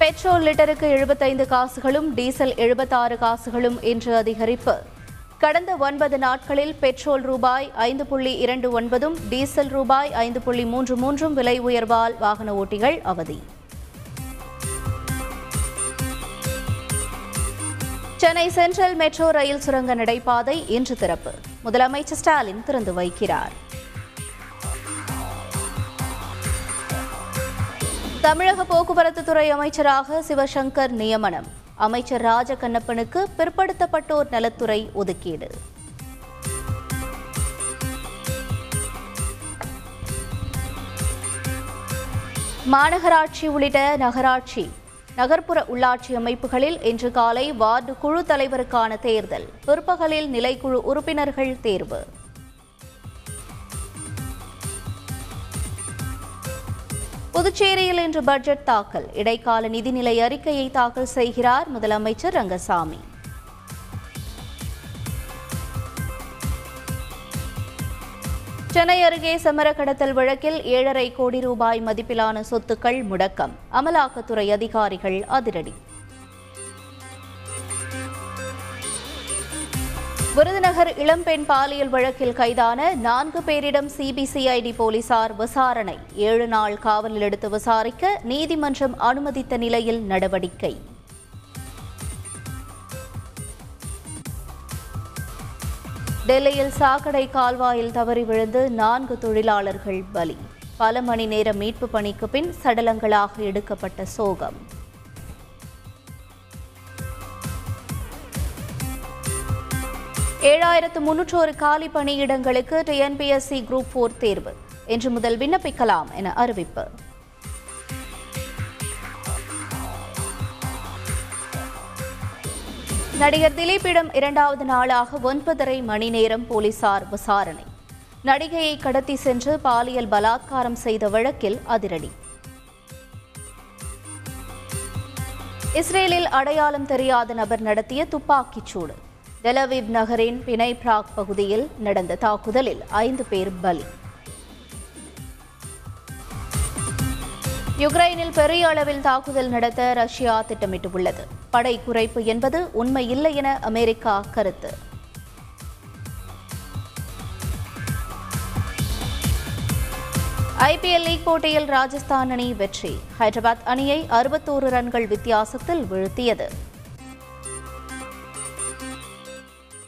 Petrol லிட்டருக்கு எழுபத்தைந்து காசுகளும் diesel எழுபத்தாறு காசுகளும் இன்று அதிகரிப்பு. கடந்த ஒன்பது நாட்களில் பெட்ரோல் ரூபாய் ஐந்து புள்ளி இரண்டு ஒன்பதும் டீசல் ரூபாய் ஐந்து புள்ளி மூன்று மூன்றும் விலை உயர்வால் வாகன ஓட்டிகள் அவதி. சென்னை சென்ட்ரல் மெட்ரோ ரயில் சுரங்க நடைபாதை இன்று திறப்பு. முதலமைச்சர் ஸ்டாலின் திறந்து வைக்கிறார். தமிழக போக்குவரத்து துறை அமைச்சராக சிவசங்கர் நியமனம். அமைச்சர் ராஜகண்ணப்பனுக்கு பிற்படுத்தப்பட்டோர் நலத்துறை ஒதுக்கீடு. மாநகராட்சி உள்ளிட்ட நகராட்சி நகர்ப்புற உள்ளாட்சி அமைப்புகளில் இன்று காலை வார்டு குழு தலைவருக்கான தேர்தல். பிற்பகலில் நிலைக்குழு உறுப்பினர்கள் தேர்வு. புதுச்சேரியில் இன்று பட்ஜெட் தாக்கல். இடைக்கால நிதிநிலை அறிக்கையை தாக்கல் செய்கிறார் முதலமைச்சர் ரங்கசாமி. சென்னை அருகே சமர கடத்தல் வழக்கில் ஏழரை கோடி ரூபாய் மதிப்பிலான சொத்துக்கள் முடக்கம். அமலாக்கத்துறை அதிகாரிகள் அதிரடி. விருதுநகர் இளம்பெண் பாலியல் வழக்கில் கைதான நான்கு பேரிடம் சிபிசிஐடி போலீசார் விசாரணை. ஏழு நாள் காவலில் எடுத்து விசாரிக்க நீதிமன்றம் அனுமதித்த நிலையில் நடவடிக்கை. டெல்லியில் சாக்கடை கால்வாயில் தவறி விழுந்து நான்கு தொழிலாளர்கள் பலி. பல மணி நேர மீட்பு பணிக்கு பின் சடலங்களாக எடுக்கப்பட்ட சோகம். ஏழாயிரத்து முன்னூற்றோரு காலி பணியிடங்களுக்கு டிஎன்பிஎஸ்சி குரூப் போர் தேர்வு. இன்று முதல் விண்ணப்பிக்கலாம் என அறிவிப்பு. நடிகர் திலீப்பிடம் இரண்டாவது நாளாக ஒன்பதரை மணி நேரம் போலீசார் விசாரணை. நடிகையை கடத்தி சென்று பாலியல் பலாத்காரம் செய்த வழக்கில் அதிரடி. இஸ்ரேலில் அடையாளம் தெரியாத நபர் நடத்திய துப்பாக்கிச் சூடு. டெலவிவ் நகரின் பினை பிராக் பகுதியில் நடந்த தாக்குதலில் ஐந்து பேர் பலி. யுக்ரைனில் பெரிய அளவில் தாக்குதல் நடத்த ரஷ்யா திட்டமிட்டுள்ளது. படை குறைப்பு என்பது உண்மை இல்லை என அமெரிக்கா கருத்து. ஐபிஎல் லீக் போட்டியில் ராஜஸ்தான் அணி வெற்றி. ஹைதராபாத் அணியை அறுபத்தோரு ரன்கள் வித்தியாசத்தில் வீழ்த்தியது.